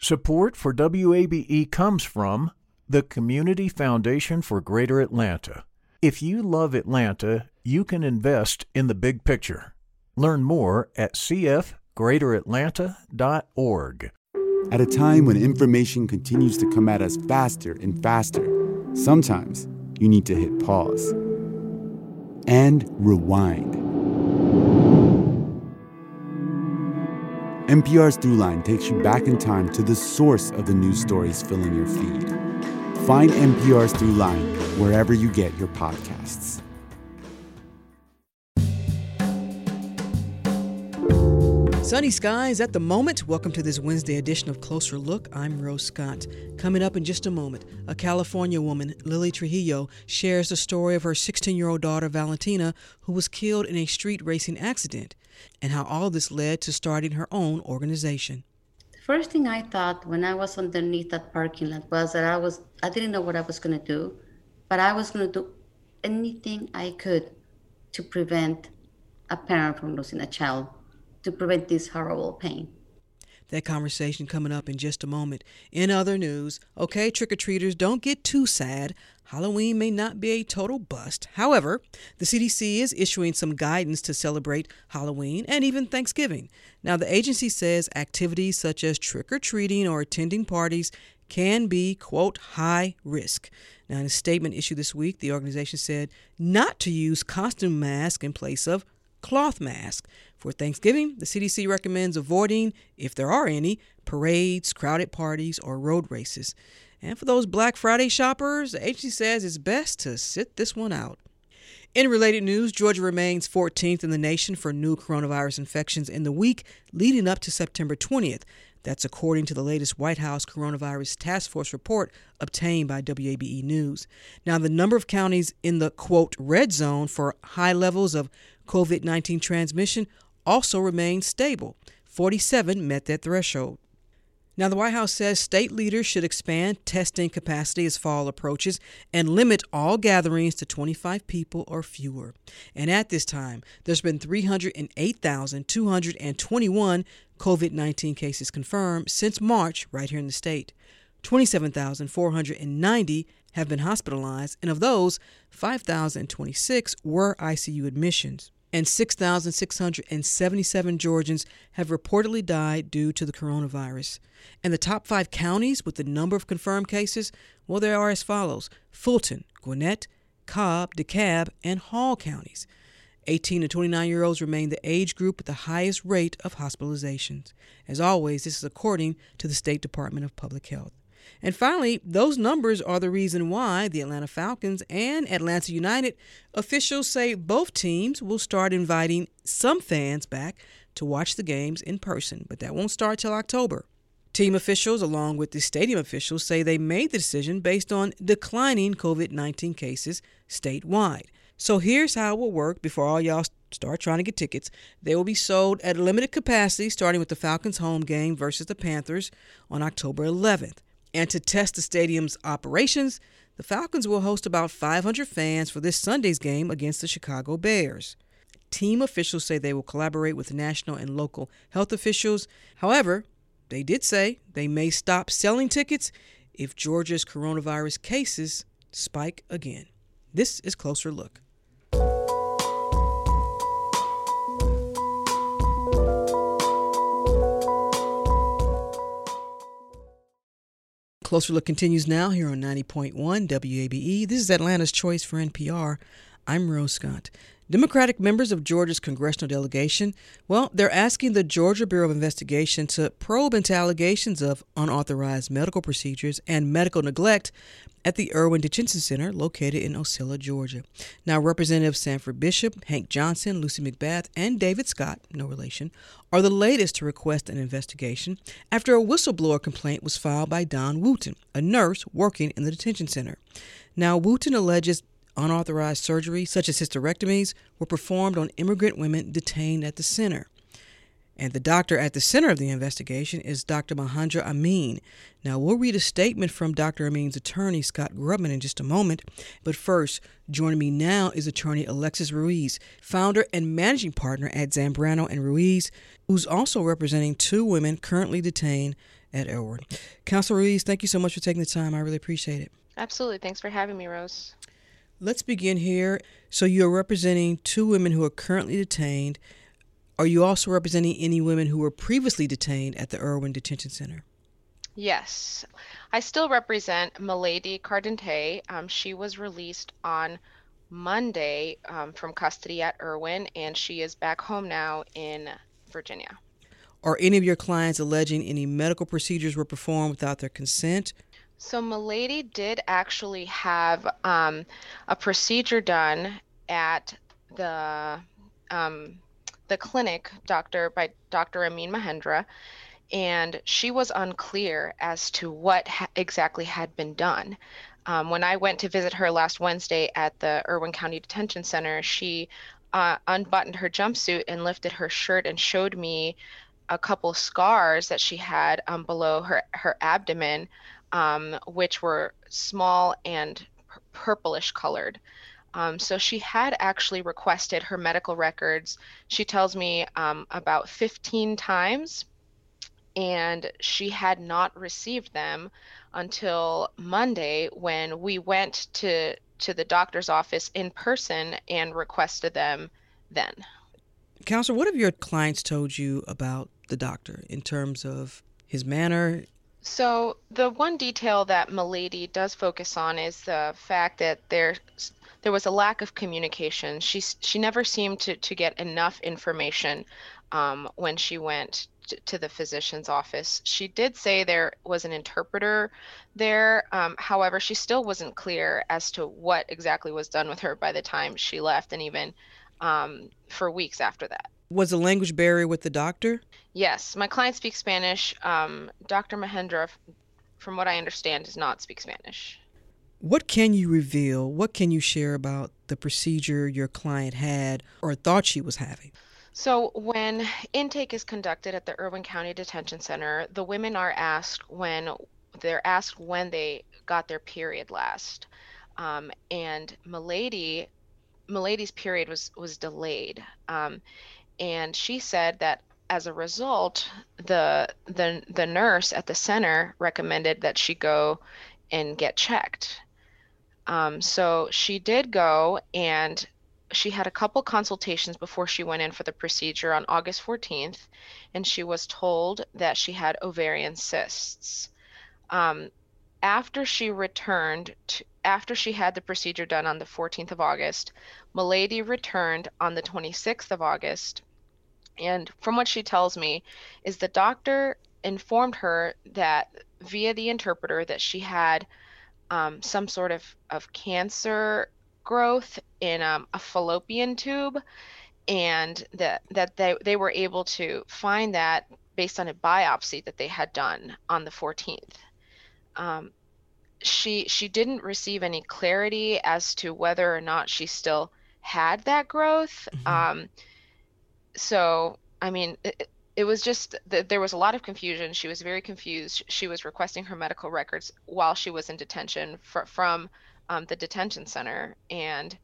Support for WABE comes from the Community Foundation for Greater Atlanta. If you love Atlanta, you can invest in the big picture. Learn more at cfgreateratlanta.org. At a time when information continues to come at us faster and faster, sometimes you need to hit pause and rewind. NPR's Throughline takes you back in time to the source of the news stories filling your feed. Find NPR's Throughline wherever you get your podcasts. Sunny skies at the moment. Welcome to this Wednesday edition of Closer Look. I'm Rose Scott. Coming up in just a moment, a California woman, Lily Trujillo, shares the story of her 16 year old daughter, Valentina, who was killed in a street racing accident, and how all this led to starting her own organization. The first thing I thought when I was underneath that parking lot was that I was I didn't know what I was going to do, but I was going to do anything I could to prevent a parent from losing a child to prevent this horrible pain. That conversation coming up in just a moment. In other news, okay, trick or treaters, don't get too sad. Halloween may not be a total bust. However, the CDC is issuing some guidance to celebrate Halloween and even Thanksgiving. Now, the agency says activities such as trick or treating or attending parties can be, quote, high risk. Now, in a statement issued this week, the organization said not to use costume masks in place of cloth mask. For Thanksgiving, the CDC recommends avoiding, if there are any, parades, crowded parties, or road races. And for those Black Friday shoppers, the agency says it's best to sit this one out. In related news, Georgia remains 14th in the nation for new coronavirus infections in the week leading up to September 20th. That's according to the latest White House Coronavirus Task Force report obtained by WABE News. Now, the number of counties in the quote red zone for high levels of COVID 19 transmission also remained stable. 47 met that threshold. Now, the White House says state leaders should expand testing capacity as fall approaches and limit all gatherings to 25 people or fewer. And at this time, there's been 308,221 COVID 19 cases confirmed since March right here in the state. 27,490 have been hospitalized, and of those, 5,026 were ICU admissions and 6,677 Georgians have reportedly died due to the coronavirus. And the top five counties with the number of confirmed cases, well, they are as follows Fulton, Gwinnett, Cobb, DeKalb, and Hall counties. 18 to 29 year olds remain the age group with the highest rate of hospitalizations. As always, this is according to the State Department of Public Health. And finally, those numbers are the reason why the Atlanta Falcons and Atlanta United officials say both teams will start inviting some fans back to watch the games in person, but that won't start till October. Team officials, along with the stadium officials, say they made the decision based on declining COVID 19 cases statewide. So here's how it will work before all y'all start trying to get tickets. They will be sold at a limited capacity, starting with the Falcons home game versus the Panthers on October 11th. And to test the stadium's operations, the Falcons will host about 500 fans for this Sunday's game against the Chicago Bears. Team officials say they will collaborate with national and local health officials. However, they did say they may stop selling tickets if Georgia's coronavirus cases spike again. This is Closer Look. Closer Look continues now here on 90.1 WABE. This is Atlanta's Choice for NPR. I'm Rose Scott. Democratic members of Georgia's congressional delegation, well, they're asking the Georgia Bureau of Investigation to probe into allegations of unauthorized medical procedures and medical neglect at the Irwin Detention Center located in Osceola, Georgia. Now, Representatives Sanford Bishop, Hank Johnson, Lucy McBath, and David Scott, no relation, are the latest to request an investigation after a whistleblower complaint was filed by Dawn Wooten, a nurse working in the detention center. Now, Wooten alleges unauthorized surgeries, such as hysterectomies, were performed on immigrant women detained at the center. And the doctor at the center of the investigation is Dr. Mahendra Amin. Now, we'll read a statement from Dr. Amin's attorney, Scott Grubman, in just a moment. But first, joining me now is attorney Alexis Ruiz, founder and managing partner at Zambrano and Ruiz, who's also representing two women currently detained at Elwood. Counselor Ruiz, thank you so much for taking the time. I really appreciate it. Absolutely. Thanks for having me, Rose. Let's begin here. So, you're representing two women who are currently detained. Are you also representing any women who were previously detained at the Irwin Detention Center? Yes. I still represent Milady Cardente. Um, she was released on Monday um, from custody at Irwin, and she is back home now in Virginia. Are any of your clients alleging any medical procedures were performed without their consent? So, Milady did actually have um, a procedure done at the um, the clinic, doctor by Dr. Amin Mahendra, and she was unclear as to what ha- exactly had been done. Um, when I went to visit her last Wednesday at the Irwin County Detention Center, she uh, unbuttoned her jumpsuit and lifted her shirt and showed me a couple scars that she had um, below her, her abdomen, um, which were small and purplish colored. Um, so she had actually requested her medical records, she tells me, um, about 15 times, and she had not received them until Monday when we went to to the doctor's office in person and requested them then. Counselor, what have your clients told you about the doctor in terms of his manner? So the one detail that Milady does focus on is the fact that there there was a lack of communication. She she never seemed to to get enough information um, when she went to the physician's office. She did say there was an interpreter there. Um, however, she still wasn't clear as to what exactly was done with her by the time she left, and even um, for weeks after that. Was a language barrier with the doctor? Yes, my client speaks Spanish. Um, Dr. Mahendra, from what I understand, does not speak Spanish. What can you reveal? What can you share about the procedure your client had or thought she was having? So, when intake is conducted at the Irwin County Detention Center, the women are asked when they're asked when they got their period last. Um, and Milady, Milady's period was was delayed, um, and she said that as a result, the the the nurse at the center recommended that she go and get checked. Um, so she did go and she had a couple consultations before she went in for the procedure on August 14th, and she was told that she had ovarian cysts. Um, after she returned, to, after she had the procedure done on the 14th of August, Milady returned on the 26th of August. And from what she tells me, is the doctor informed her that via the interpreter that she had um, some sort of, of cancer growth in um, a fallopian tube and that that they, they were able to find that based on a biopsy that they had done on the 14th um, she she didn't receive any clarity as to whether or not she still had that growth mm-hmm. So i mean it, it was just that there was a lot of confusion she was very confused she was requesting her medical records while she was in detention fr- from um, the detention center. And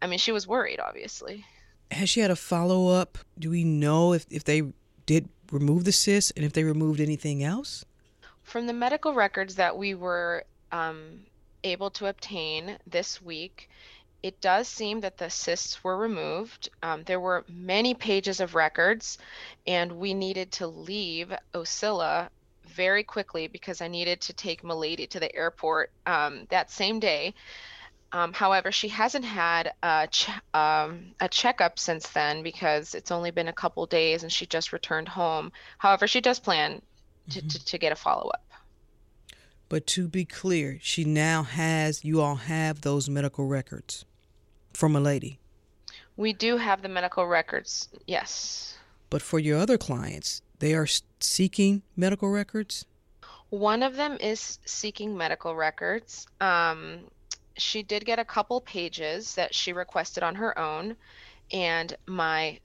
I mean, she was worried, obviously. Has she had a follow up? Do we know if, if they did remove the cyst and if they removed anything else? From the medical records that we were um, able to obtain this week, it does seem that the cysts were removed. Um, there were many pages of records, and we needed to leave Ocilla very quickly because I needed to take Milady to the airport um, that same day. Um, however, she hasn't had a, ch- um, a checkup since then because it's only been a couple days and she just returned home. However, she does plan to, mm-hmm. to, to get a follow up. But to be clear, she now has, you all have those medical records from a lady? We do have the medical records, yes. But for your other clients, they are seeking medical records? One of them is seeking medical records. Um, she did get a couple pages that she requested on her own, and my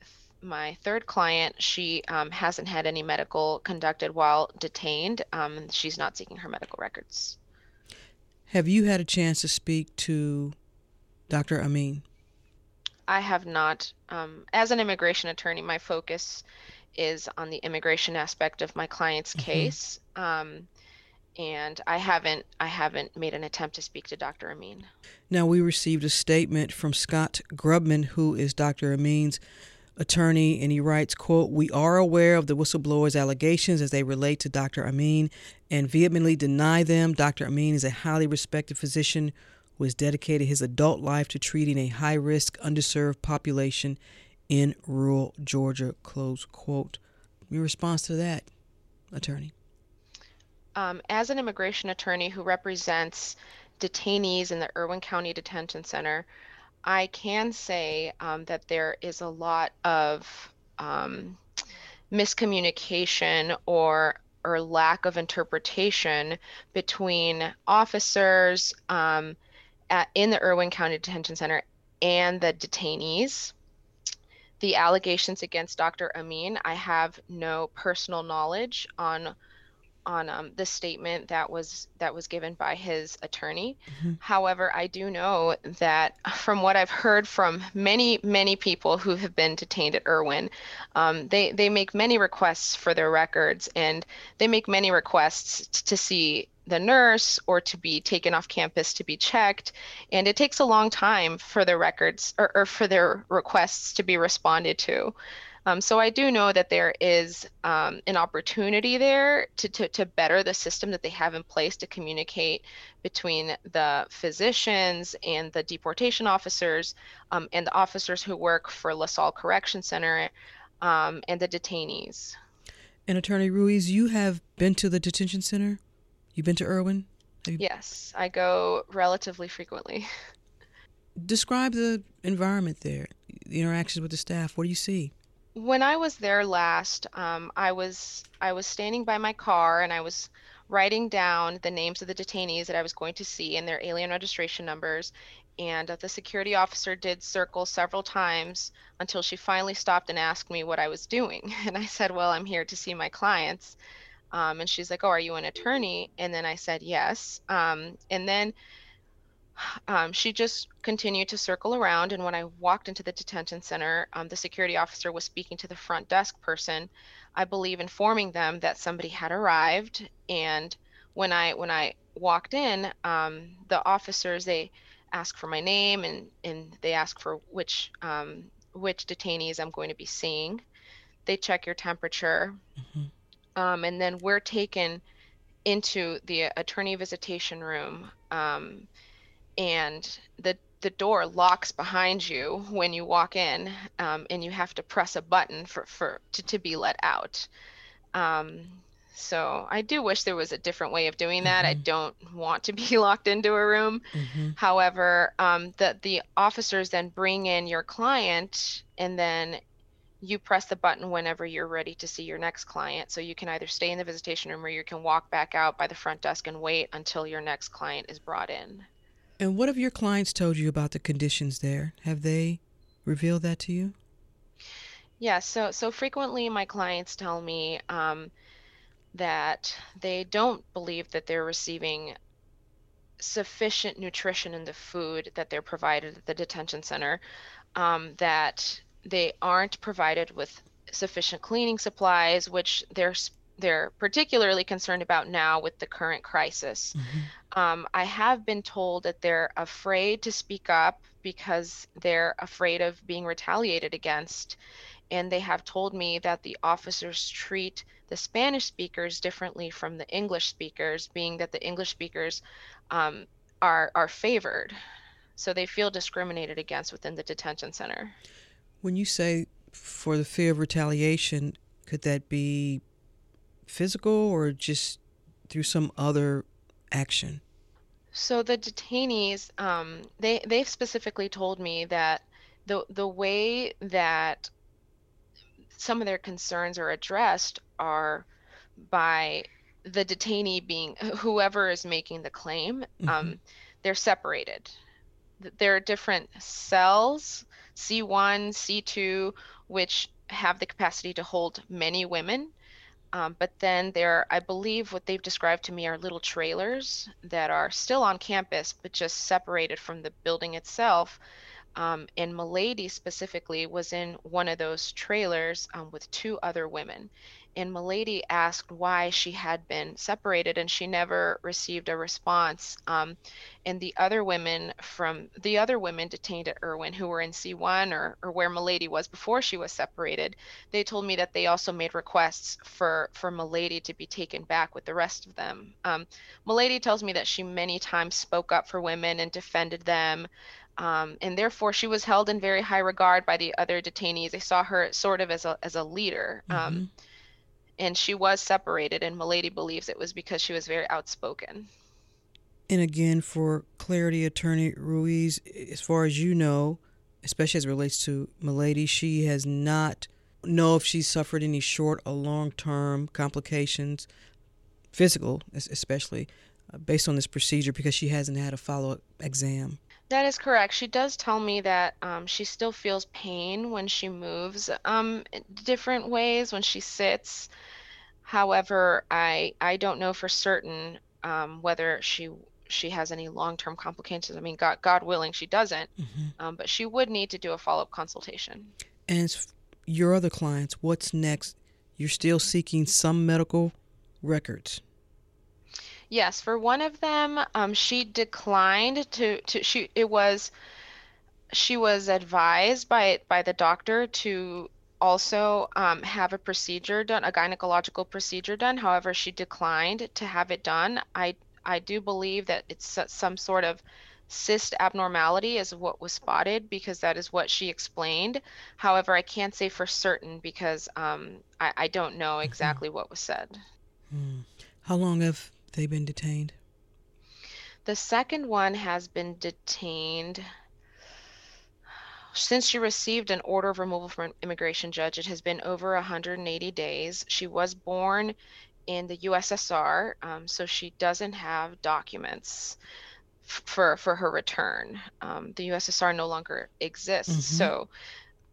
my third client, she um, hasn't had any medical conducted while detained. Um, she's not seeking her medical records. Have you had a chance to speak to Dr. Amin? I have not. Um, as an immigration attorney, my focus is on the immigration aspect of my client's Mhm. case. Um, and I haven't I haven't made an attempt to speak to Dr. Amin. Now, we received a statement from Scott Grubman, who is Dr. Amin's attorney, and he writes, quote, We are aware of the whistleblower's allegations as they relate to Dr. Amin and vehemently deny them. Dr. Amin is a highly respected physician who has dedicated his adult life to treating a high risk, underserved population in rural Georgia, close quote. Your response to that, attorney? Um, as an immigration attorney who represents detainees in the Irwin County Detention Center, I can say um, that there is a lot of um, miscommunication or or lack of interpretation between officers um, at, in the Irwin County Detention Center and the detainees. The allegations against Dr. Amin, I have no personal knowledge on on um, the statement that was that was given by his attorney. Mhm. However, I do know that from what I've heard from many many people who have been detained at Irwin, um, they they make many requests for their records and they make many requests t- to see the nurse or to be taken off campus to be checked and it takes a long time for their records or, or for their requests to be responded to um, so I do know that there is um, an opportunity there to, to, to better the system that they have in place to communicate between the physicians and the deportation officers um, and the officers who work for LaSalle Correction Center um, and the detainees. And Attorney Ruiz, you have been to the detention center? You've been to Irwin? Yes, I go relatively frequently. Describe the environment there, the interactions with the staff. What do you see? when I was there last, um, I was I was standing by my car and I was writing down the names of the detainees that I was going to see and their alien registration numbers. And uh, the security officer did circle several times until she finally stopped and asked me what I was doing. And I said, "Well, I'm here to see my clients." Um, and she's like, "Oh, are you an attorney?" And then I said, "Yes." Um, and then um, she just continued to circle around. And when I walked into the detention center, um, the security officer was speaking to the front desk person, I believe informing them that somebody had arrived. And when I when I walked in, um, the officers they ask for my name and and they ask for which um, which detainees I'm going to be seeing. They check your temperature, Mhm. Um, and then we're taken into the attorney visitation room. Um, and the the door locks behind you when you walk in, um, and you have to press a button for for to, to be let out. Um, so I do wish there was a different way of doing that. I Mhm. don't want to be locked into a room. Mm-hmm. However, um, the the officers then bring in your client, and then you press the button whenever you're ready to see your next client. So you can either stay in the visitation room or you can walk back out by the front desk and wait until your next client is brought in. And what have your clients told you about the conditions there? Have they revealed that to you? Yeah, so so frequently my clients tell me um, that they don't believe that they're receiving sufficient nutrition in the food that they're provided at the detention center, um, that they aren't provided with sufficient cleaning supplies, which they're they're particularly concerned about now with the current crisis. Um, I have been told that they're afraid to speak up because they're afraid of being retaliated against. And they have told me that the officers treat the Spanish speakers differently from the English speakers, being that the English speakers um, are, are favored. So they feel discriminated against within the detention center. When you say for the fear of retaliation, could that be physical or just through some other action? So the detainees, um, they they've specifically told me that the the way that some of their concerns are addressed are by the detainee being whoever is making the claim. Um, they're separated. Th- There are different cells, C1, C2, which have the capacity to hold many women. Um, but then there, I believe what they've described to me are little trailers that are still on campus, but just separated from the building itself. Um, and Milady specifically was in one of those trailers um, with two other women and Milady asked why she had been separated, and she never received a response. Um, and the other women from the other women detained at Irwin who were in C1 or, or where Milady was before she was separated, they told me that they also made requests for for Milady to be taken back with the rest of them. Um, Milady tells me that she many times spoke up for women and defended them. Um, and therefore she was held in very high regard by the other detainees. They saw her sort of as a as a leader. Um, mm-hmm and she was separated and milady believes it was because she was very outspoken. And again for clarity attorney ruiz as far as you know especially as it relates to milady she has not know if she's suffered any short or long-term complications physical especially uh, based on this procedure because she hasn't had a follow-up exam that is correct. She does tell me that um, she still feels pain when she moves um, different ways, when she sits. However, I I don't know for certain um, whether she she has any long-term complications. I mean, God God willing, she doesn't. Mm-hmm. Um, but she would need to do a follow-up consultation. And your other clients, what's next? You're still seeking some medical records. Yes, for one of them, um, she declined to to she it was she was advised by by the doctor to also um, have a procedure done, a gynecological procedure done. However, she declined to have it done. I I do believe that it's some sort of cyst abnormality is what was spotted because that is what she explained. However, I can't say for certain because um, I, I don't know mm-hmm. exactly what was said. Hmm. How long have they been detained? The second one has been detained since she received an order of removal from an immigration judge. It has been over 180 days. She was born in the USSR, um, so she doesn't have documents for for her return. Um, the USSR no longer exists, mm-hmm. so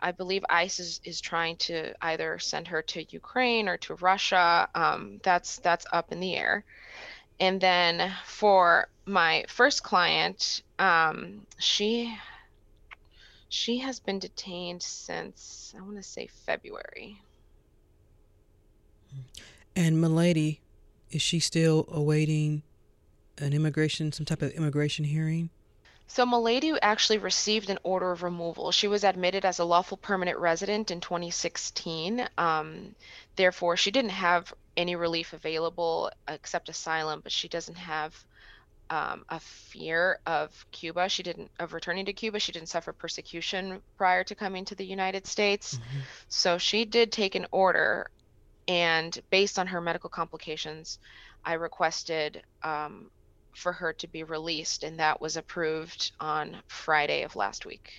I believe ICE is, is trying to either send her to Ukraine or to Russia. Um, that's that's up in the air. And then for my first client, um, she she has been detained since I want to say February. And Milady, is she still awaiting an immigration, some type of immigration hearing? So Milady actually received an order of removal. She was admitted as a lawful permanent resident in 2016. Um, therefore, she didn't have any relief available except asylum, but she doesn't have um, a fear of Cuba. She didn't of returning to Cuba. She didn't suffer persecution prior to coming to the United States. Mm-hmm. So she did take an order, and based on her medical complications, I requested um, for her to be released, and that was approved on Friday of last week.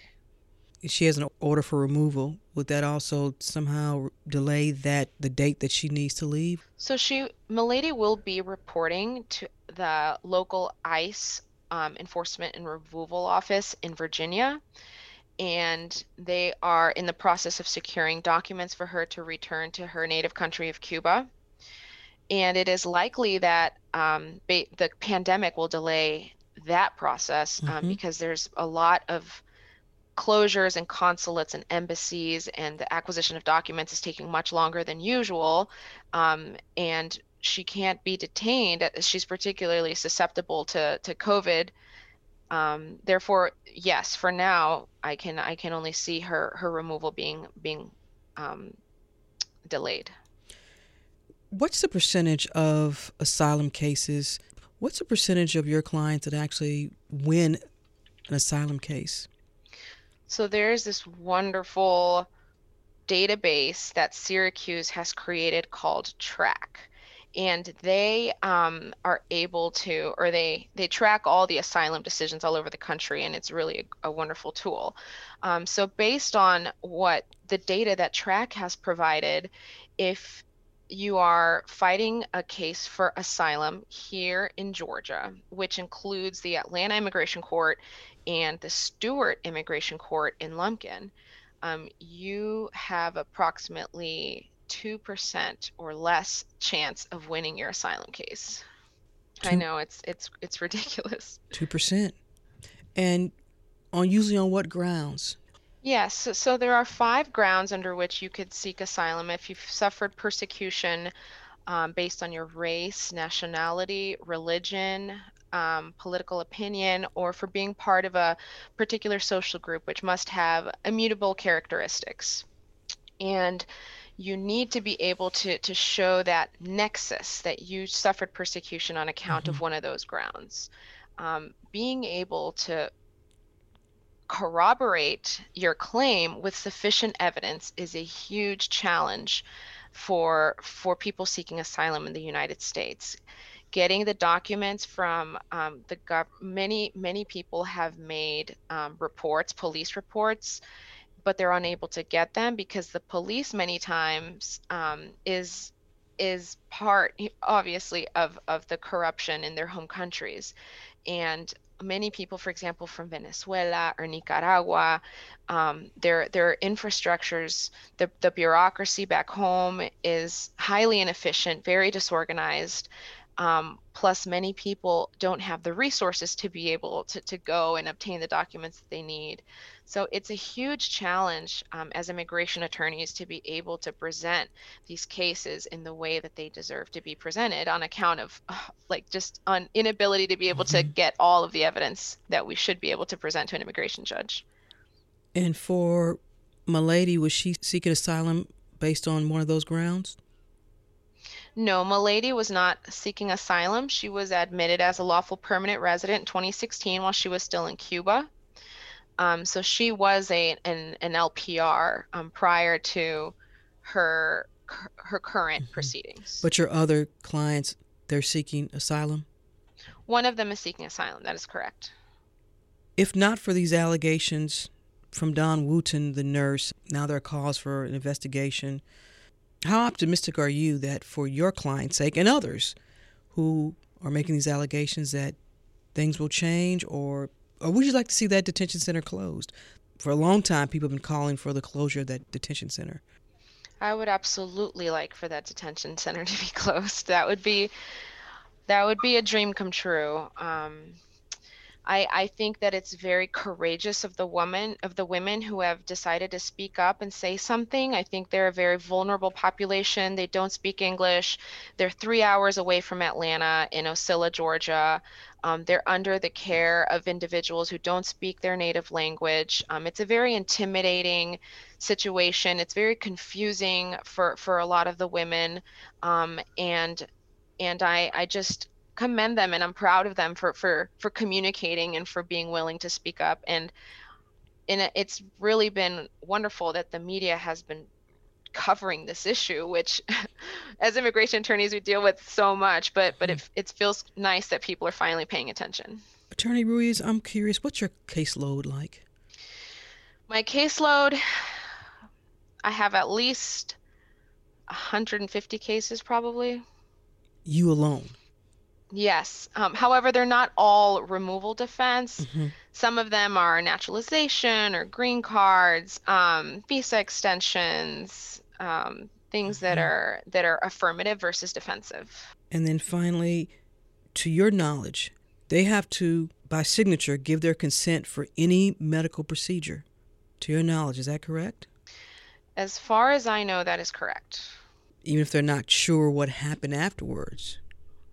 She has an order for removal. Would that also somehow delay that the date that she needs to leave? So she, Milady, will be reporting to the local ICE um, Enforcement and Removal Office in Virginia, and they are in the process of securing documents for her to return to her native country of Cuba and it is likely that um, ba- the pandemic will delay that process um, mm-hmm. because there's a lot of closures and consulates and embassies and the acquisition of documents is taking much longer than usual um, and she can't be detained. She's particularly susceptible to, to covid. Um, therefore yes for now i can i can only see her her removal being being um, delayed What's the percentage of asylum cases? What's the percentage of your clients that actually win an asylum case? So there's this wonderful database that Syracuse has created called TRAC. And they um, are able to, or they they track all the asylum decisions all over the country, and it's really a, a wonderful tool. Um, so based on what the data that TRAC has provided, if you are fighting a case for asylum here in Georgia, which includes the Atlanta Immigration Court and the Stewart Immigration Court in Lumpkin, um, you have approximately 2% or less chance of winning your asylum case. Two, I know it's it's it's ridiculous. 2%. And On usually on what grounds? Yes, so, so there are five grounds under which you could seek asylum if you've suffered persecution um, based on your race, nationality, religion, um, political opinion, or for being part of a particular social group, which must have immutable characteristics. And you need to be able to, to show that nexus that you suffered persecution on account mm-hmm. of one of those grounds. Um, being able to corroborate your claim with sufficient evidence is a huge challenge for for people seeking asylum in the United States. Getting the documents from um, the gov many many people have made um, reports, police reports, but they're unable to get them because the police many times um, is is part obviously of of the corruption in their home countries and many people, for example, from Venezuela or Nicaragua, um, their their infrastructures, the, the bureaucracy back home is highly inefficient, very disorganized. Um, plus, many people don't have the resources to be able to, to go and obtain the documents that they need. So it's a huge challenge um, as immigration attorneys to be able to present these cases in the way that they deserve to be presented on account of uh, like just on inability to be able mm-hmm. to get all of the evidence that we should be able to present to an immigration judge. And for Milady, was she seeking asylum based on one of those grounds? No, Milady was not seeking asylum. She was admitted as a lawful permanent resident in 2016 while she was still in Cuba. Um, so she was a an, an LPR um, prior to her her current mm-hmm. proceedings. But your other clients, they're seeking asylum. One of them is seeking asylum. That is correct. If not for these allegations from Dawn Wooten, the nurse, now there are calls for an investigation. How optimistic are you that for your client's sake and others who are making these allegations that things will change or or would you like to see that detention center closed? For a long time, people have been calling for the closure of that detention center. I would absolutely like for that detention center to be closed. That would be that would be a dream come true. Um, I, I think that it's very courageous of the woman of the women who have decided to speak up and say something. I think they're a very vulnerable population. They don't speak English. They're three hours away from Atlanta in Ocilla, Georgia. Um, they're under the care of individuals who don't speak their native language. Um, it's a very intimidating situation. It's very confusing for, for a lot of the women. Um, and and I, I just commend them and I'm proud of them for for for communicating and for being willing to speak up. And and it's really been wonderful that the media has been covering this issue which as immigration attorneys we deal with so much but but it, it feels nice that people are finally paying attention. Attorney ruiz i'm curious what's your caseload like? My caseload i have at least 150 cases probably. You alone Yes. Um, however, they're not all removal defense. Mm-hmm. Some of them are naturalization or green cards, um, visa extensions, um, things mm-hmm. that are that are affirmative versus defensive. And then finally, to your knowledge, they have to, by signature, give their consent for any medical procedure. To your knowledge, is that correct? As far as I know, that is correct. Even if they're not sure what happened afterwards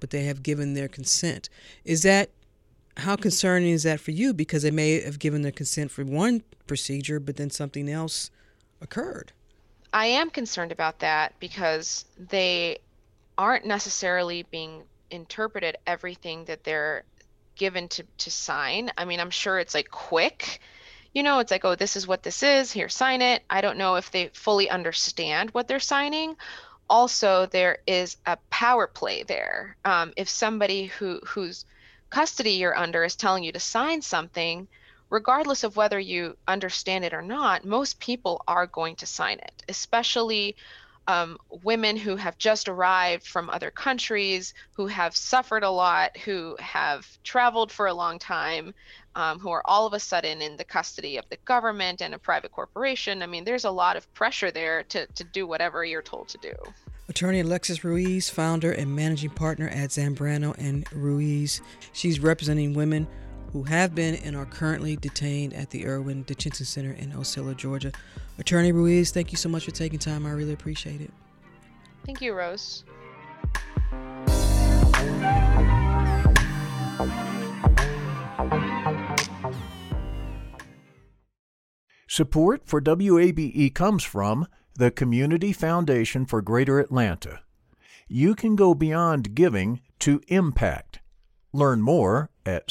but they have given their consent. Is that how concerning is that for you? Because they may have given their consent for one procedure, but then something else occurred. I am concerned about that because they aren't necessarily being interpreted everything that they're given to, to sign. I mean, I'm sure it's like quick. You know, it's like, oh, this is what this is. Here, sign it. I don't know if they fully understand what they're signing also there is a power play there. Um, if somebody who whose custody you're under is telling you to sign something, regardless of whether you understand it or not, most people are going to sign it, especially um, women who have just arrived from other countries, who have suffered a lot, who have traveled for a long time, um, who are all of a sudden in the custody of the government and a private corporation. I mean, there's a lot of pressure there to, to do whatever you're told to do. Attorney Alexis Ruiz, founder and managing partner at Zambrano and Ruiz. She's representing women who have been and are currently detained at the Irwin Detention Center in Ocilla, Georgia. Attorney Ruiz, thank you so much for taking time. I really appreciate it. Thank you, Rose. Support for WABE comes from the Community Foundation for Greater Atlanta. You can go beyond giving to impact. Learn more at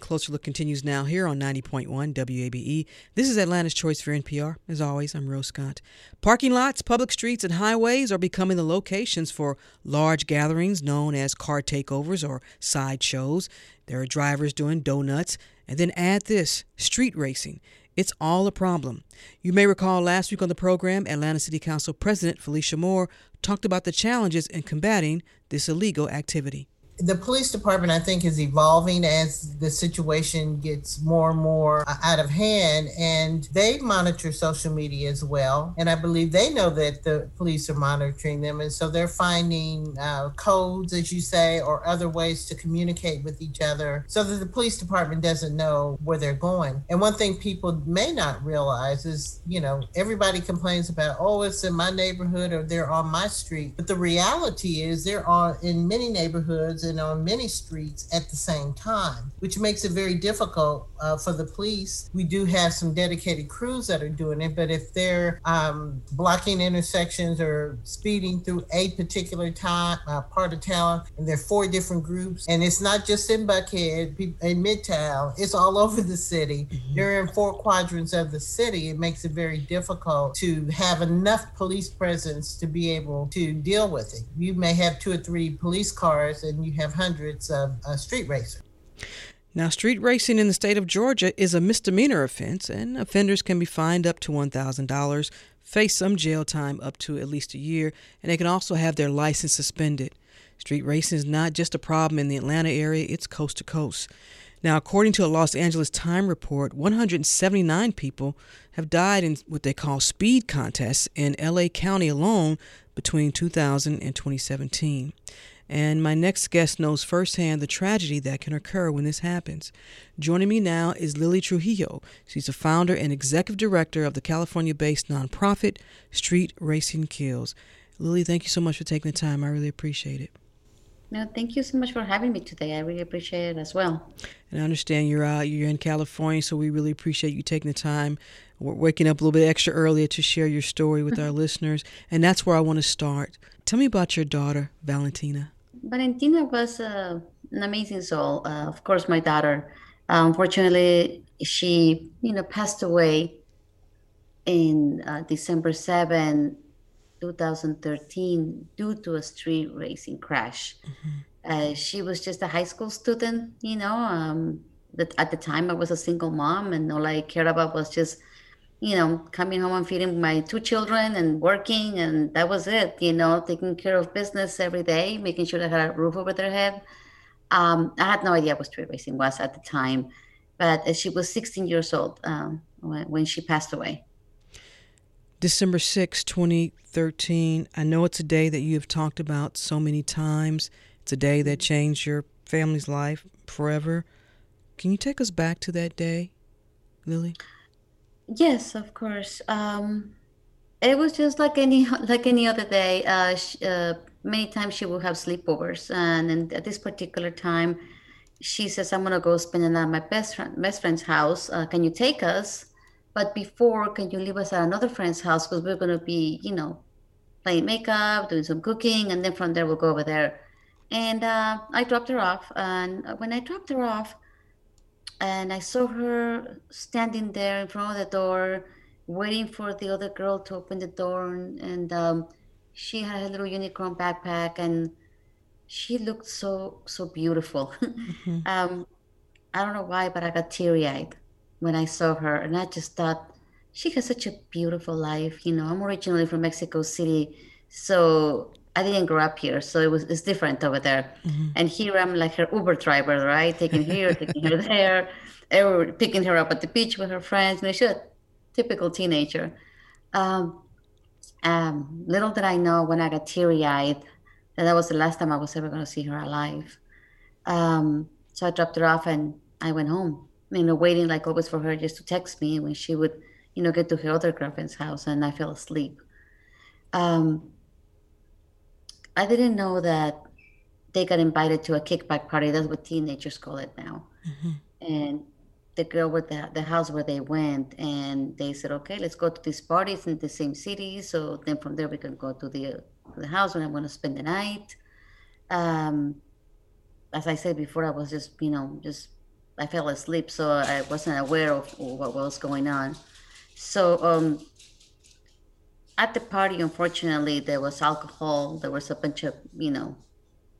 Closer Look continues now here on 90.1 WABE. This is Atlanta's Choice for NPR. As always, I'm Rose Scott. Parking lots, public streets, and highways are becoming the locations for large gatherings known as car takeovers or sideshows. There are drivers doing donuts. And then add this street racing. It's all a problem. You may recall last week on the program, Atlanta City Council President Felicia Moore talked about the challenges in combating this illegal activity the police department, I think, is evolving as the situation gets more and more uh, out of hand, and they monitor social media as well. And I believe they know that the police are monitoring them, and so they're finding uh, codes, as you say, or other ways to communicate with each other, so that the police department doesn't know where they're going. And one thing people may not realize is, you know, everybody complains about, oh, it's in my neighborhood or they're on my street, but the reality is they're on in many neighborhoods and on many streets at the same time, which makes it very difficult uh, for the police. We do have some dedicated crews that are doing it, but if they're um, blocking intersections or speeding through a particular time, uh, part of town, and there are four different groups, and it's not just in Buckhead, in Midtown, it's all over the city. Mm-hmm. They're in four quadrants of the city. It makes it very difficult to have enough police presence to be able to deal with it. You may have two or three police cars, and you have hundreds of uh, street racers. Now, street racing in the state of Georgia is a misdemeanor offense, and offenders can be fined up to $1,000, face some jail time up to at least a year, and they can also have their license suspended. Street racing is not just a problem in the Atlanta area, it's coast to coast. Now, according to a Los Angeles Times report, 179 people have died in what they call speed contests in LA County alone between 2000 and 2017. And my next guest knows firsthand the tragedy that can occur when this happens. Joining me now is Lily Trujillo. She's the founder and executive director of the California based nonprofit Street Racing Kills. Lily, thank you so much for taking the time. I really appreciate it. No, thank you so much for having me today. I really appreciate it as well. And I understand you're uh, you're in California, so we really appreciate you taking the time. We're waking up a little bit extra earlier to share your story with our listeners, and that's where I want to start. Tell me about your daughter, Valentina. Valentina was uh, an amazing soul. Uh, of course, my daughter. Uh, unfortunately, she, you know, passed away in uh, December 7, 2013, due to a street racing crash. Mm-hmm. Uh, she was just a high school student, you know. Um, that at the time, I was a single mom, and all I cared about was just you know, coming home and feeding my two children and working, and that was it. You know, taking care of business every day, making sure they had a roof over their head. Um, I had no idea what street racing was at the time, but she was 16 years old um, when, when she passed away. December 6, 2013. I know it's a day that you have talked about so many times. It's a day that changed your family's life forever. Can you take us back to that day, Lily? Yes, of course. Um, it was just like any like any other day. Uh, sh uh, many times she will have sleepovers, and, and at this particular time, she says, "I'm gonna go spend the night at my best friend best friend's house. Uh, can you take us? But before, can you leave us at another friend's house because we're gonna be, you know, playing makeup, doing some cooking, and then from there we'll go over there." And uh, I dropped her off, and when I dropped her off and I saw her standing there in front of the door, waiting for the other girl to open the door. And, and um, she had a little unicorn backpack, and she looked so so beautiful. Mm-hmm. um, I don't know why, but I got teary eyed when I saw her, and I just thought, she has such a beautiful life. You know, I'm originally from Mexico City, so I didn't grow up here, so it was it's different over there. Mm-hmm. And here I'm like her Uber driver, right? Taking here, taking her there, or picking her up at the beach with her friends. You know, she's a typical teenager. Um, um, little did I know when I got teary eyed that that was the last time I was ever going to see her alive. Um, so I dropped her off and I went home. You know, waiting like always for her just to text me when she would, you know, get to her other girlfriend's house, and I fell asleep. Um, I didn't know that they got invited to a kickback party. That's what teenagers call it now. Mm-hmm. And the girl with the, the house where they went, and they said, okay, let's go to these parties in the same city. So then from there we can go to the the house where I'm going to spend the night. Um, as I said before, I was just you know just I fell asleep, so I wasn't aware of what was going on. So um, at the party, unfortunately, there was alcohol. There was a bunch of, you know,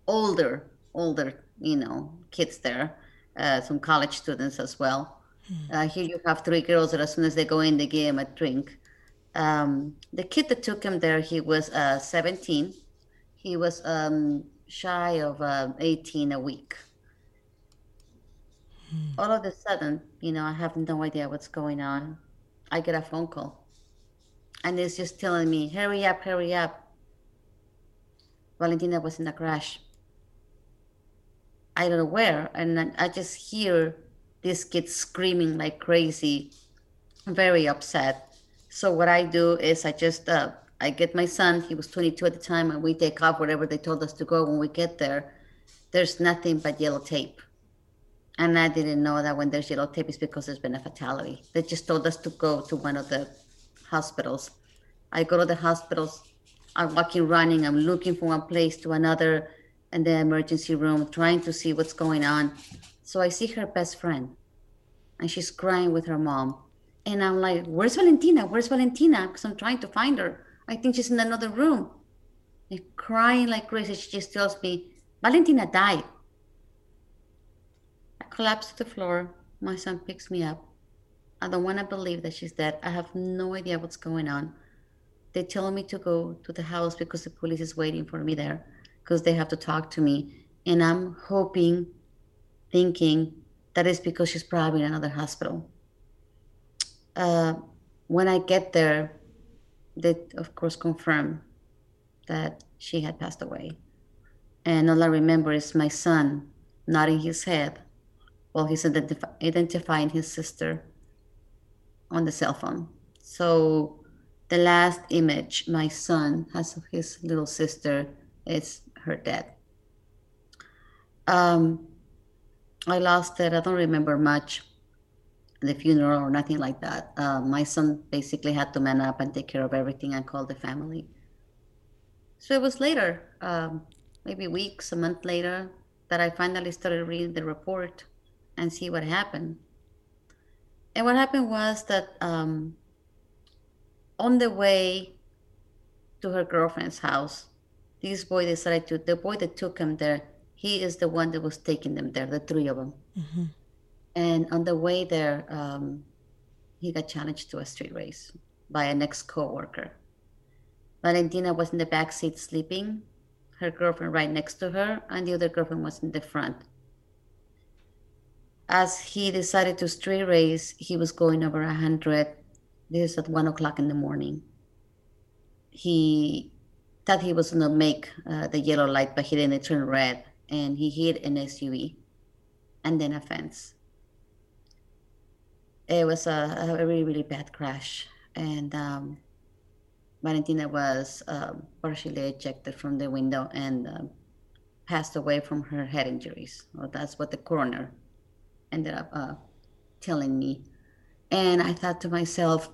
older, older, you know, kids there, uh, some college students as well. Hmm. Uh, here you have three girls that as soon as they go in, they give them a drink. Um, the kid that took him there, he was uh, 17. He was um, shy of uh, 18 a week. Hmm. All of a sudden, you know, I have no idea what's going on. I get a phone call and it's just telling me, hurry up, hurry up. Valentina was in a crash. I don't know where, and I just hear this kid screaming like crazy, very upset. So what I do is I just uh, I get my son. He was 22 at the time, and we take off wherever they told us to go. When we get there, there's nothing but yellow tape. And I didn't know that when there's yellow tape, it's because there's been a fatality. They just told us to go to one of the hospitals. I go to the hospitals. I'm walking, running. I'm looking from one place to another in the emergency room, trying to see what's going on. So I see her best friend, and she's crying with her mom. And I'm like, "Where's Valentina? Where's Valentina?" Because I'm trying to find her. I think she's in another room. And crying like crazy. She just tells me, "Valentina died." I collapse to the floor. My son picks me up. I don't want to believe that she's dead. I have no idea what's going on. They tell me to go to the house because the police is waiting for me there because they have to talk to me. And I'm hoping, thinking that is because she's probably in another hospital. Uh, when I get there, they of course confirm that she had passed away. And all I remember is my son nodding his head while he's identif- identifying his sister on the cell phone. So the last image my son has of his little sister is her dead. Um, I lost it. I don't remember much the funeral or nothing like that. Uh, my son basically had to man up and take care of everything and call the family. So it was later, um, maybe weeks, a month later, that I finally started reading the report and see what happened. And what happened was that um, on the way to her girlfriend's house, this boy decided to, the boy that took him there, he is the one that was taking them there, the three of them. Mm-hmm. And on the way there, um, he got challenged to a street race by an ex coworker. Valentina was in the back seat sleeping, her girlfriend right next to her, and the other girlfriend was in the front. As he decided to street race, he was going over a hundred this at one o'clock in the morning. He thought he was going to make uh, the yellow light, but he didn't turn red, and he hit an SUV and then a fence. It was a, a really, really bad crash, and um, Valentina was um, partially ejected from the window and um, passed away from her head injuries. Well, that's what the coroner ended up uh, telling me. And I thought to myself,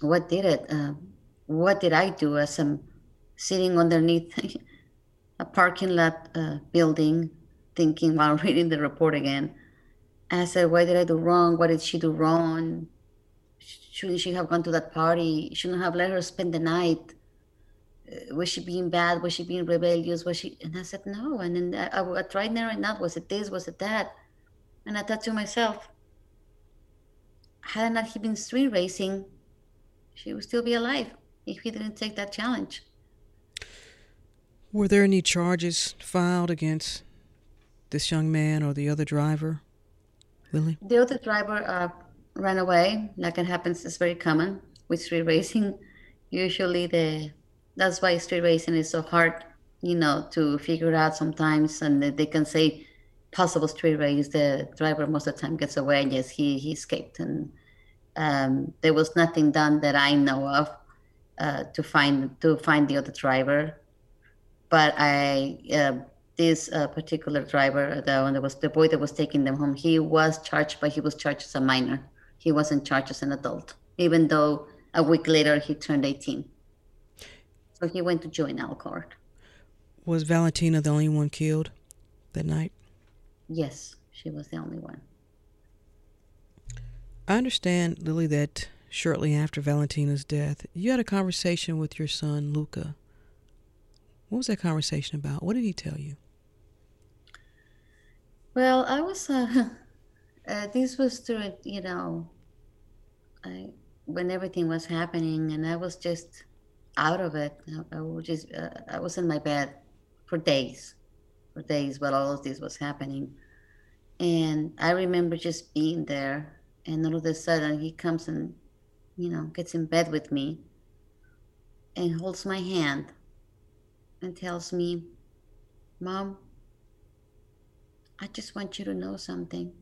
what did it? Uh, what did I do as I'm sitting underneath a parking lot uh, building, thinking while reading the report again? And I said, why did I do wrong? What did she do wrong? Shouldn't she have gone to that party? Shouldn't have let her spend the night? Uh, was she being bad? Was she being rebellious? Was she? And I said, No. And then I, I, tried narrowing out was it this? Was it that? And I thought to myself, had not he been street racing, she would still be alive if he didn't take that challenge. Were there any charges filed against this young man or the other driver, Lily? The other driver uh, ran away, like it happens, it's very common with street racing. Usually, the that's why street racing is so hard, you know, to figure out sometimes, and they can say possible street race. The driver most of the time gets away, and yes, he he escaped, and um, there was nothing done that I know of uh, to find to find the other driver. But I uh, this uh, particular driver, the one that was the boy that was taking them home, he was charged, but he was charged as a minor. He wasn't charged as an adult, even though a week later he turned 18. So he went to juvenile court. Was Valentina the only one killed that night? Yes, she was the only one. I understand, Lily, that shortly after Valentina's death, you had a conversation with your son, Luca. What was that conversation about? What did he tell you? Well, I was, uh, uh, this was during, you know, I, when everything was happening, and I was just out of it. I, I was just, uh, I was in my bed for days, days while all of this was happening. And I remember just being there and all of a sudden he comes and you know gets in bed with me and holds my hand and tells me mom i just want you to know something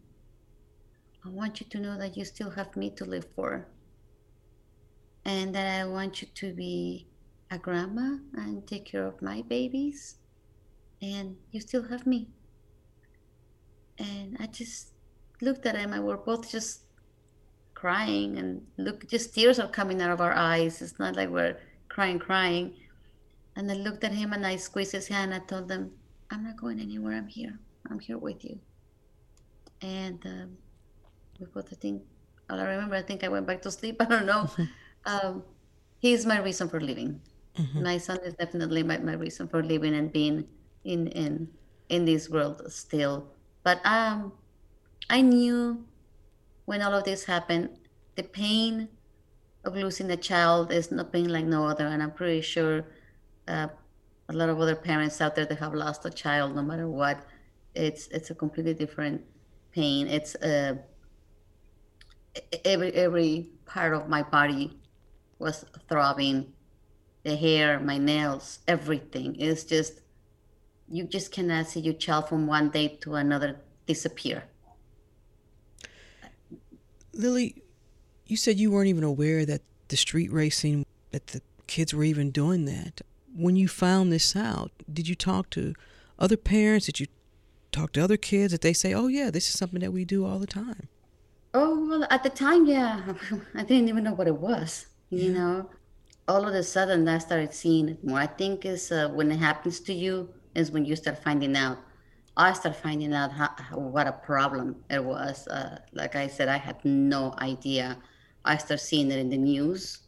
i want you to know that you still have me to live for and that i want you to be a grandma and take care of my babies and you still have me. And i just looked at him and we're both just crying and look just tears are coming out of our eyes. It's not like we're crying crying. And i looked at him and i squeezed his hand i told him i'm not going anywhere. I'm here. I'm here with you. And um, we both i think all i remember i think i went back to sleep. I don't know. Um, he's my reason for living mm-hmm. my son is definitely my, my reason for living and being in in in this world still but um i knew when all of this happened, the pain of losing a child is not pain like no other. And I'm pretty sure uh, a lot of other parents out there that have lost a child, no matter what, it's it's a completely different pain. It's uh, every every part of my body was throbbing, the hair, my nails, everything. It's just you just cannot see your child from one day to another disappear Lily, you said you weren't even aware that the street racing, that the kids were even doing that. When you found this out, did you talk to other parents? Did you talk to other kids? that they say, oh, yeah, this is something that we do all the time? Oh, well, at the time, yeah. I didn't even know what it was, you yeah. know. All of a sudden, I started seeing it more. I think is uh, when it happens to you is when you start finding out I started finding out how, what a problem it was. Uh, like I said, I had no idea. I started seeing it in the news.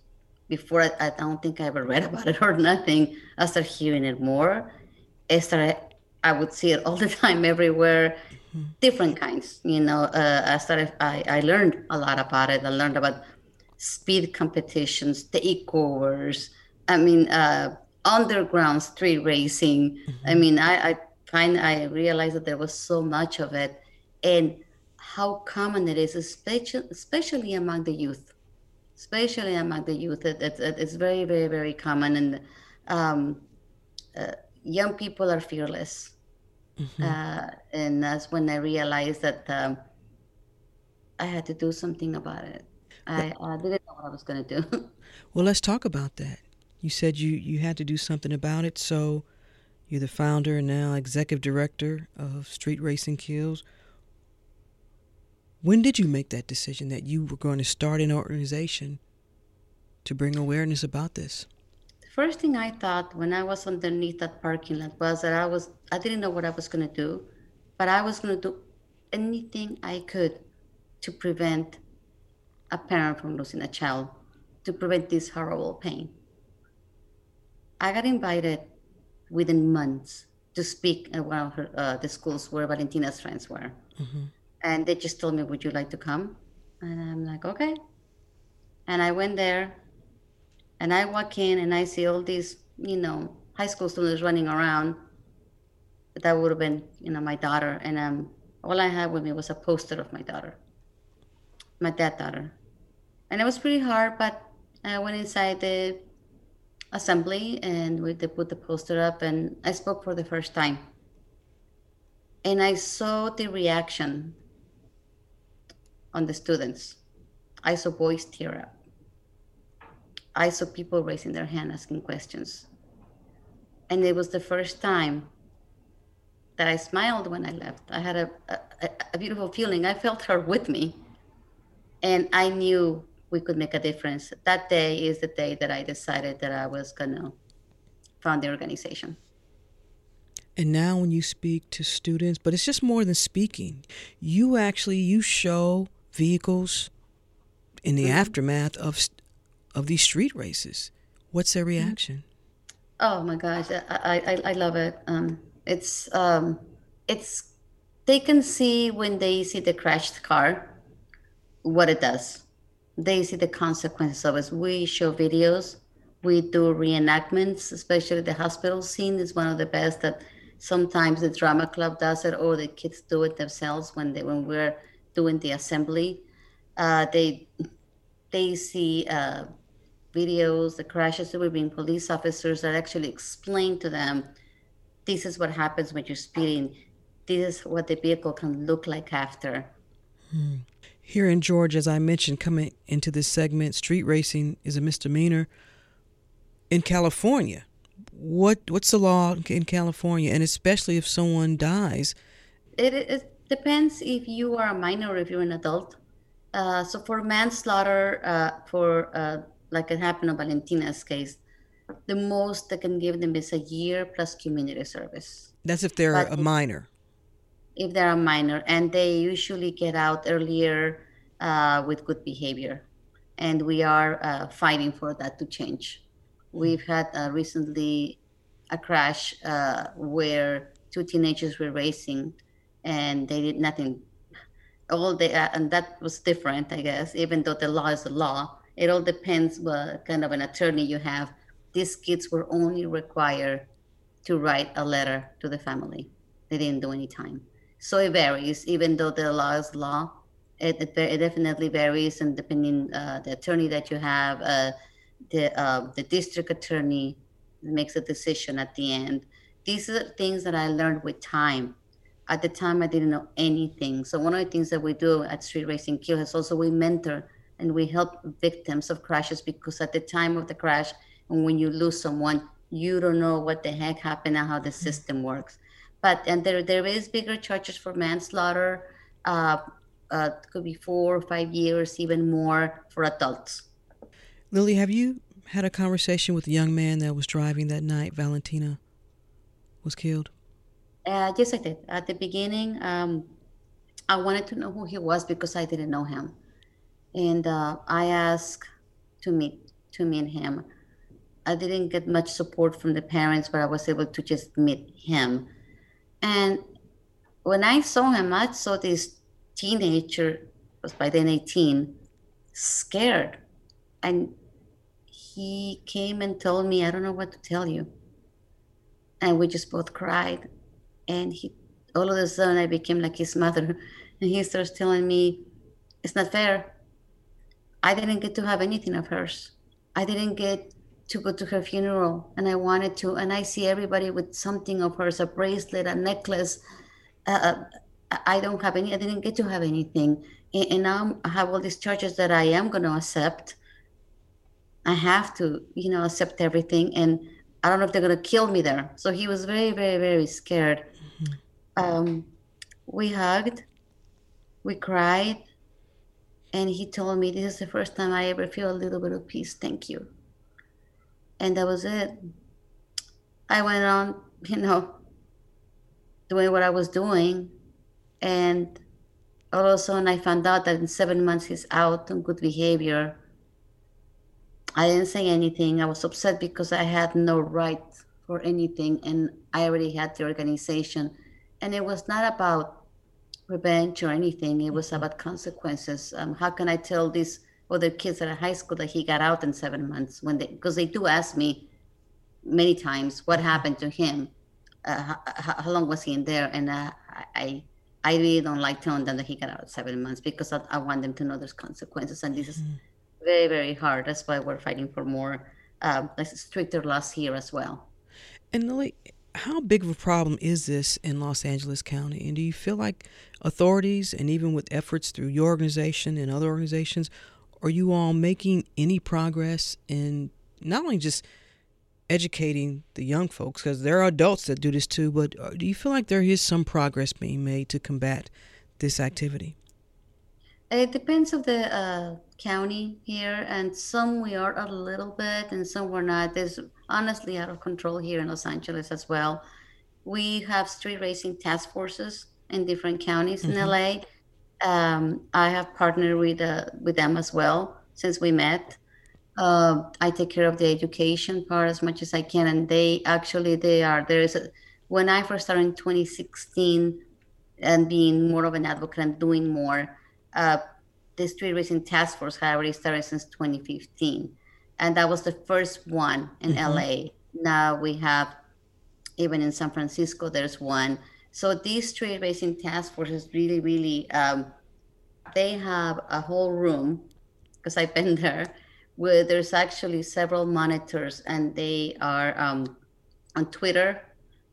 Before, I, I, don't think I ever read about it or nothing. I started hearing it more. I started, I would see it all the time, everywhere, mm-hmm. different kinds. You know, uh, I started, I, I learned a lot about it. I learned about speed competitions, the e-covers. I mean, uh, underground street racing. Mm-hmm. I mean, I, I kind I realized that there was so much of it and how common it is, especially, especially among the youth, especially among the youth. It, it, it's very, very, very common. And um, uh, young people are fearless. Mm-hmm. Uh, and that's when I realized that um, I had to do something about it. I, I didn't know what I was going to do. well, let's talk about that. You said you, you had to do something about it. So, you're the founder and now executive director of Street Racing Kills. When did you make that decision that you were going to start an organization to bring awareness about this? The first thing I thought when I was underneath that parking lot was that I was I didn't know what I was going to do, but I was going to do anything I could to prevent a parent from losing a child, to prevent this horrible pain. I got invited within months to speak at one of her, uh, the schools where Valentina's friends were. Mm-hmm. And they just told me, Would you like to come? And I'm like, okay. And I went there and I walk in and I see all these, you know, high school students running around. That would have been, you know, my daughter. And um, all I had with me was a poster of my daughter, my dead daughter. And it was pretty hard, but I went inside the assembly and we they put the poster up and I spoke for the first time. And I saw the reaction on the students. I saw boys tear up. I saw people raising their hand asking questions. And it was the first time that I smiled when I left. I had a, a, a beautiful feeling. I felt her with me. And I knew we could make a difference. That day is the day that I decided that I was going to found the organization. And now when you speak to students, but it's just more than speaking. You actually you show vehicles in the mm-hmm. aftermath of of these street races. What's their mm-hmm. reaction? Oh my gosh, I I, I love it. Um, it's um, it's they can see when they see the crashed car what it does. They see the consequences of it. We show videos. We do reenactments, especially the hospital scene is one of the best that sometimes the drama club does it or the kids do it themselves when they when we're doing the assembly. Uh, they they see uh, videos, the crashes that were being police officers that actually explain to them, this is what happens when you're speeding. This is what the vehicle can look like after. Hmm. Here in Georgia, as I mentioned, coming into this segment, street racing is a misdemeanor. In California, what what's the law in California, and especially if someone dies? It, it depends if you are a minor or if you're an adult. Uh, so for manslaughter, uh, for uh, like it happened in Valentina's case, the most they can give them is a year plus community service. That's if they're but a minor. If they're a minor, and they usually get out earlier uh, with good behavior, and we are uh, fighting for that to change. We've had uh, recently a crash uh, where two teenagers were racing and they did nothing. All the uh, and that was different, I guess. Even though the law is the law, it all depends what kind of an attorney you have. These kids were only required to write a letter to the family. They didn't do any time. So it varies, even though the law is law. It, it, it definitely varies, and depending uh, the attorney that you have, uh, the uh, the district attorney makes a decision at the end. These are things that I learned with time. At the time, I didn't know anything. So one of the things that we do at Street Racing Kill is also we mentor and we help victims of crashes because at the time of the crash and when you lose someone, you don't know what the heck happened and how the system works. But and there there is bigger charges for manslaughter. Uh, uh, could be four or five years, even more for adults. Lily, have you had a conversation with the young man that was driving that night Valentina was killed? Uh, yes, I did. At the beginning, um, I wanted to know who he was because I didn't know him, and uh, I asked to meet to meet him. I didn't get much support from the parents, but I was able to just meet him. And when I saw him, I saw this teenager, was by then 18, scared and he came and told me, I don't know what to tell you. And we just both cried. And he, all of a sudden, I became like his mother. And he starts telling me, It's not fair. I didn't get to have anything of hers. I didn't get to go to her funeral, and I wanted to. And I see everybody with something of hers a bracelet, a necklace. Uh, I don't have any, I didn't get to have anything. And, and now I have all these charges that I am going to accept I have to, you know, accept everything. And I don't know if they're going to kill me there. So he was very, very, very scared. Mm-hmm. Um, we hugged, we cried, and he told me, This is the first time I ever feel a little bit of peace. Thank you. And that was it. I went on, you know, doing what I was doing. And all of a sudden, I found out that in seven months he's out on good behavior I didn't say anything. I was upset because I had no right for anything and I already had the organization. And it was not about revenge or anything. It was about consequences. Um, how can I tell these other kids at a high school that he got out in seven months when they because they do ask me many times what happened to him, uh, how, how, long was he in there, and uh, I I really don't like telling them that he got out seven months because I, I want them to know there's consequences, and this is mm-hmm. very very hard. That's why we're fighting for more uh, stricter laws here as well. And Lily, how big of a problem is this in Los Angeles County? And do you feel like authorities, and even with efforts through your organization and other organizations, are you all making any progress in not only just educating the young folks, because there are adults that do this too, but uh, do you feel like there is some progress being made to combat this activity? It depends of the uh, county here, and some we are a little bit, and some we're not. There's honestly out of control here in Los Angeles as well. We have street racing task forces in different counties mm-hmm. in LA. Um, I have partnered with uh, with them as well since we met. Uh, I take care of the education part as much as I can, and they actually they are there is a when I first started in 2016 and being more of an advocate and doing more. Uh, the street racing task force had already started since 2015 and that was the first one in mm-hmm. LA. Now we have even in San Francisco, there's one. So these street racing task forces really, really, um, they have a whole room because I've been there where there's actually several monitors and they are um, on Twitter,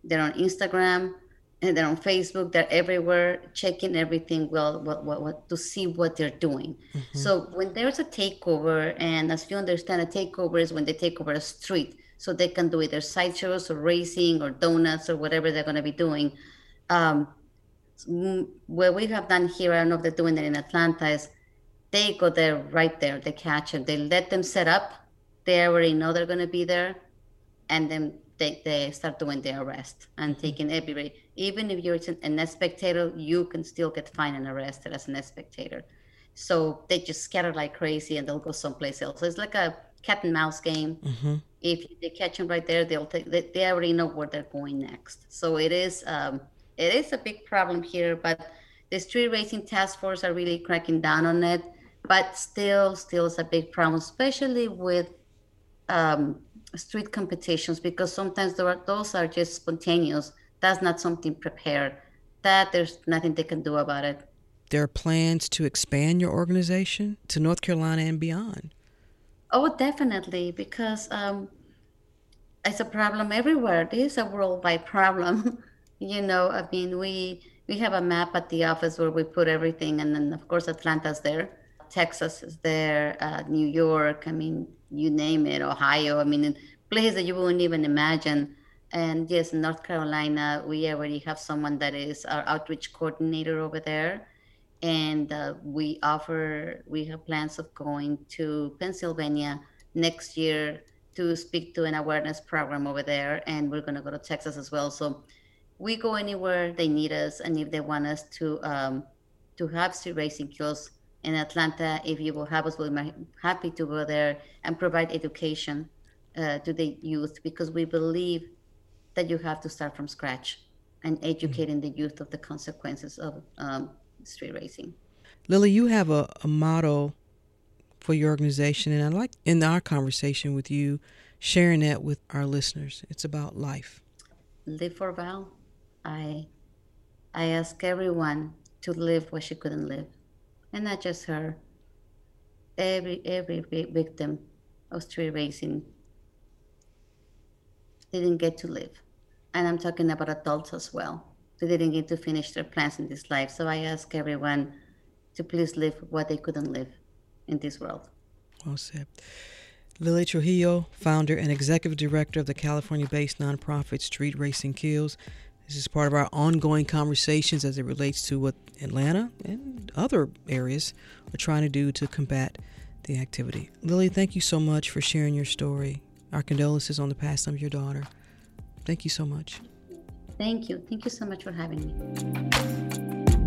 they're on Instagram, and they're on Facebook. They're everywhere, checking everything well, what, what, what to see what they're doing. Mm-hmm. So when there's a takeover, and as you understand, a takeover is when they take over a street, so they can do either sideshows or racing or donuts or whatever they're going to be doing. Um, what we have done here, I don't know if they're doing it in Atlanta, is they go there right there, they catch them, they let them set up. They already know they're going to be there, and then they, they start doing the arrest and mm-hmm. taking everybody. Even if you're an, a spectator, you can still get fined and arrested as a spectator. So they just scatter like crazy and they'll go someplace else. So it's like a cat and mouse game. Mm-hmm. If they catch them right there, they'll take. They, they, already know where they're going next. So it is um, it is a big problem here. But the street racing task force are really cracking down on it. But still, still is a big problem, especially with um, street competitions because sometimes are, those are just spontaneous. That's not something prepared. That there's nothing they can do about it. There are plans to expand your organization to North Carolina and beyond. Oh, definitely, because um, it's a problem everywhere. This is a worldwide problem. you know, I mean, we we have a map at the office where we put everything, and then of course Atlanta's there, Texas is there, uh, New York. I mean, you name it, Ohio. I mean, places that you wouldn't even imagine. And yes, North Carolina, we already have someone that is our outreach coordinator over there. And uh, we offer, we have plans of going to Pennsylvania next year to speak to an awareness program over there. And we're going to go to Texas as well. So we go anywhere they need us. And if they want us to, um, to have street racing kills, in Atlanta, if you will have us, we'll be happy to go there and provide education uh, to the youth because we believe that you have to start from scratch and educating mm-hmm. the youth of the consequences of um, street racing. Lily, you have a, a motto for your organization, and I like in our conversation with you sharing that with our listeners. It's about life. Live for Val. I I ask everyone to live what she couldn't live and not just her. Every every victim of street racing didn't get to live, and I'm talking about adults as well. They didn't get to finish their plans in this life. So I ask everyone to please live what they couldn't live in this world. Well. Lily Trujillo, founder and executive director of the California based nonprofit Street Racing Kills. This is part of our ongoing conversations as it relates to what Atlanta and other areas are trying to do to combat the activity. Lily, thank you so much for sharing your story. Our condolences on the passing of your daughter. Thank you so much. Thank you. Thank you so much for having me.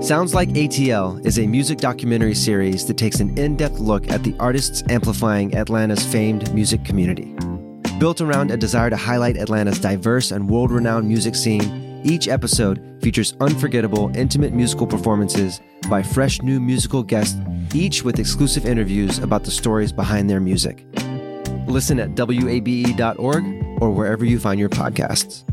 Sounds Like ATL is a music documentary series that takes an in depth look at the artists amplifying Atlanta's famed music community. Built around a desire to highlight Atlanta's diverse and world renowned music scene, each episode features unforgettable, intimate musical performances by fresh new musical guests, each with exclusive interviews about the stories behind their music. Listen at WABE.org or wherever you find your podcasts.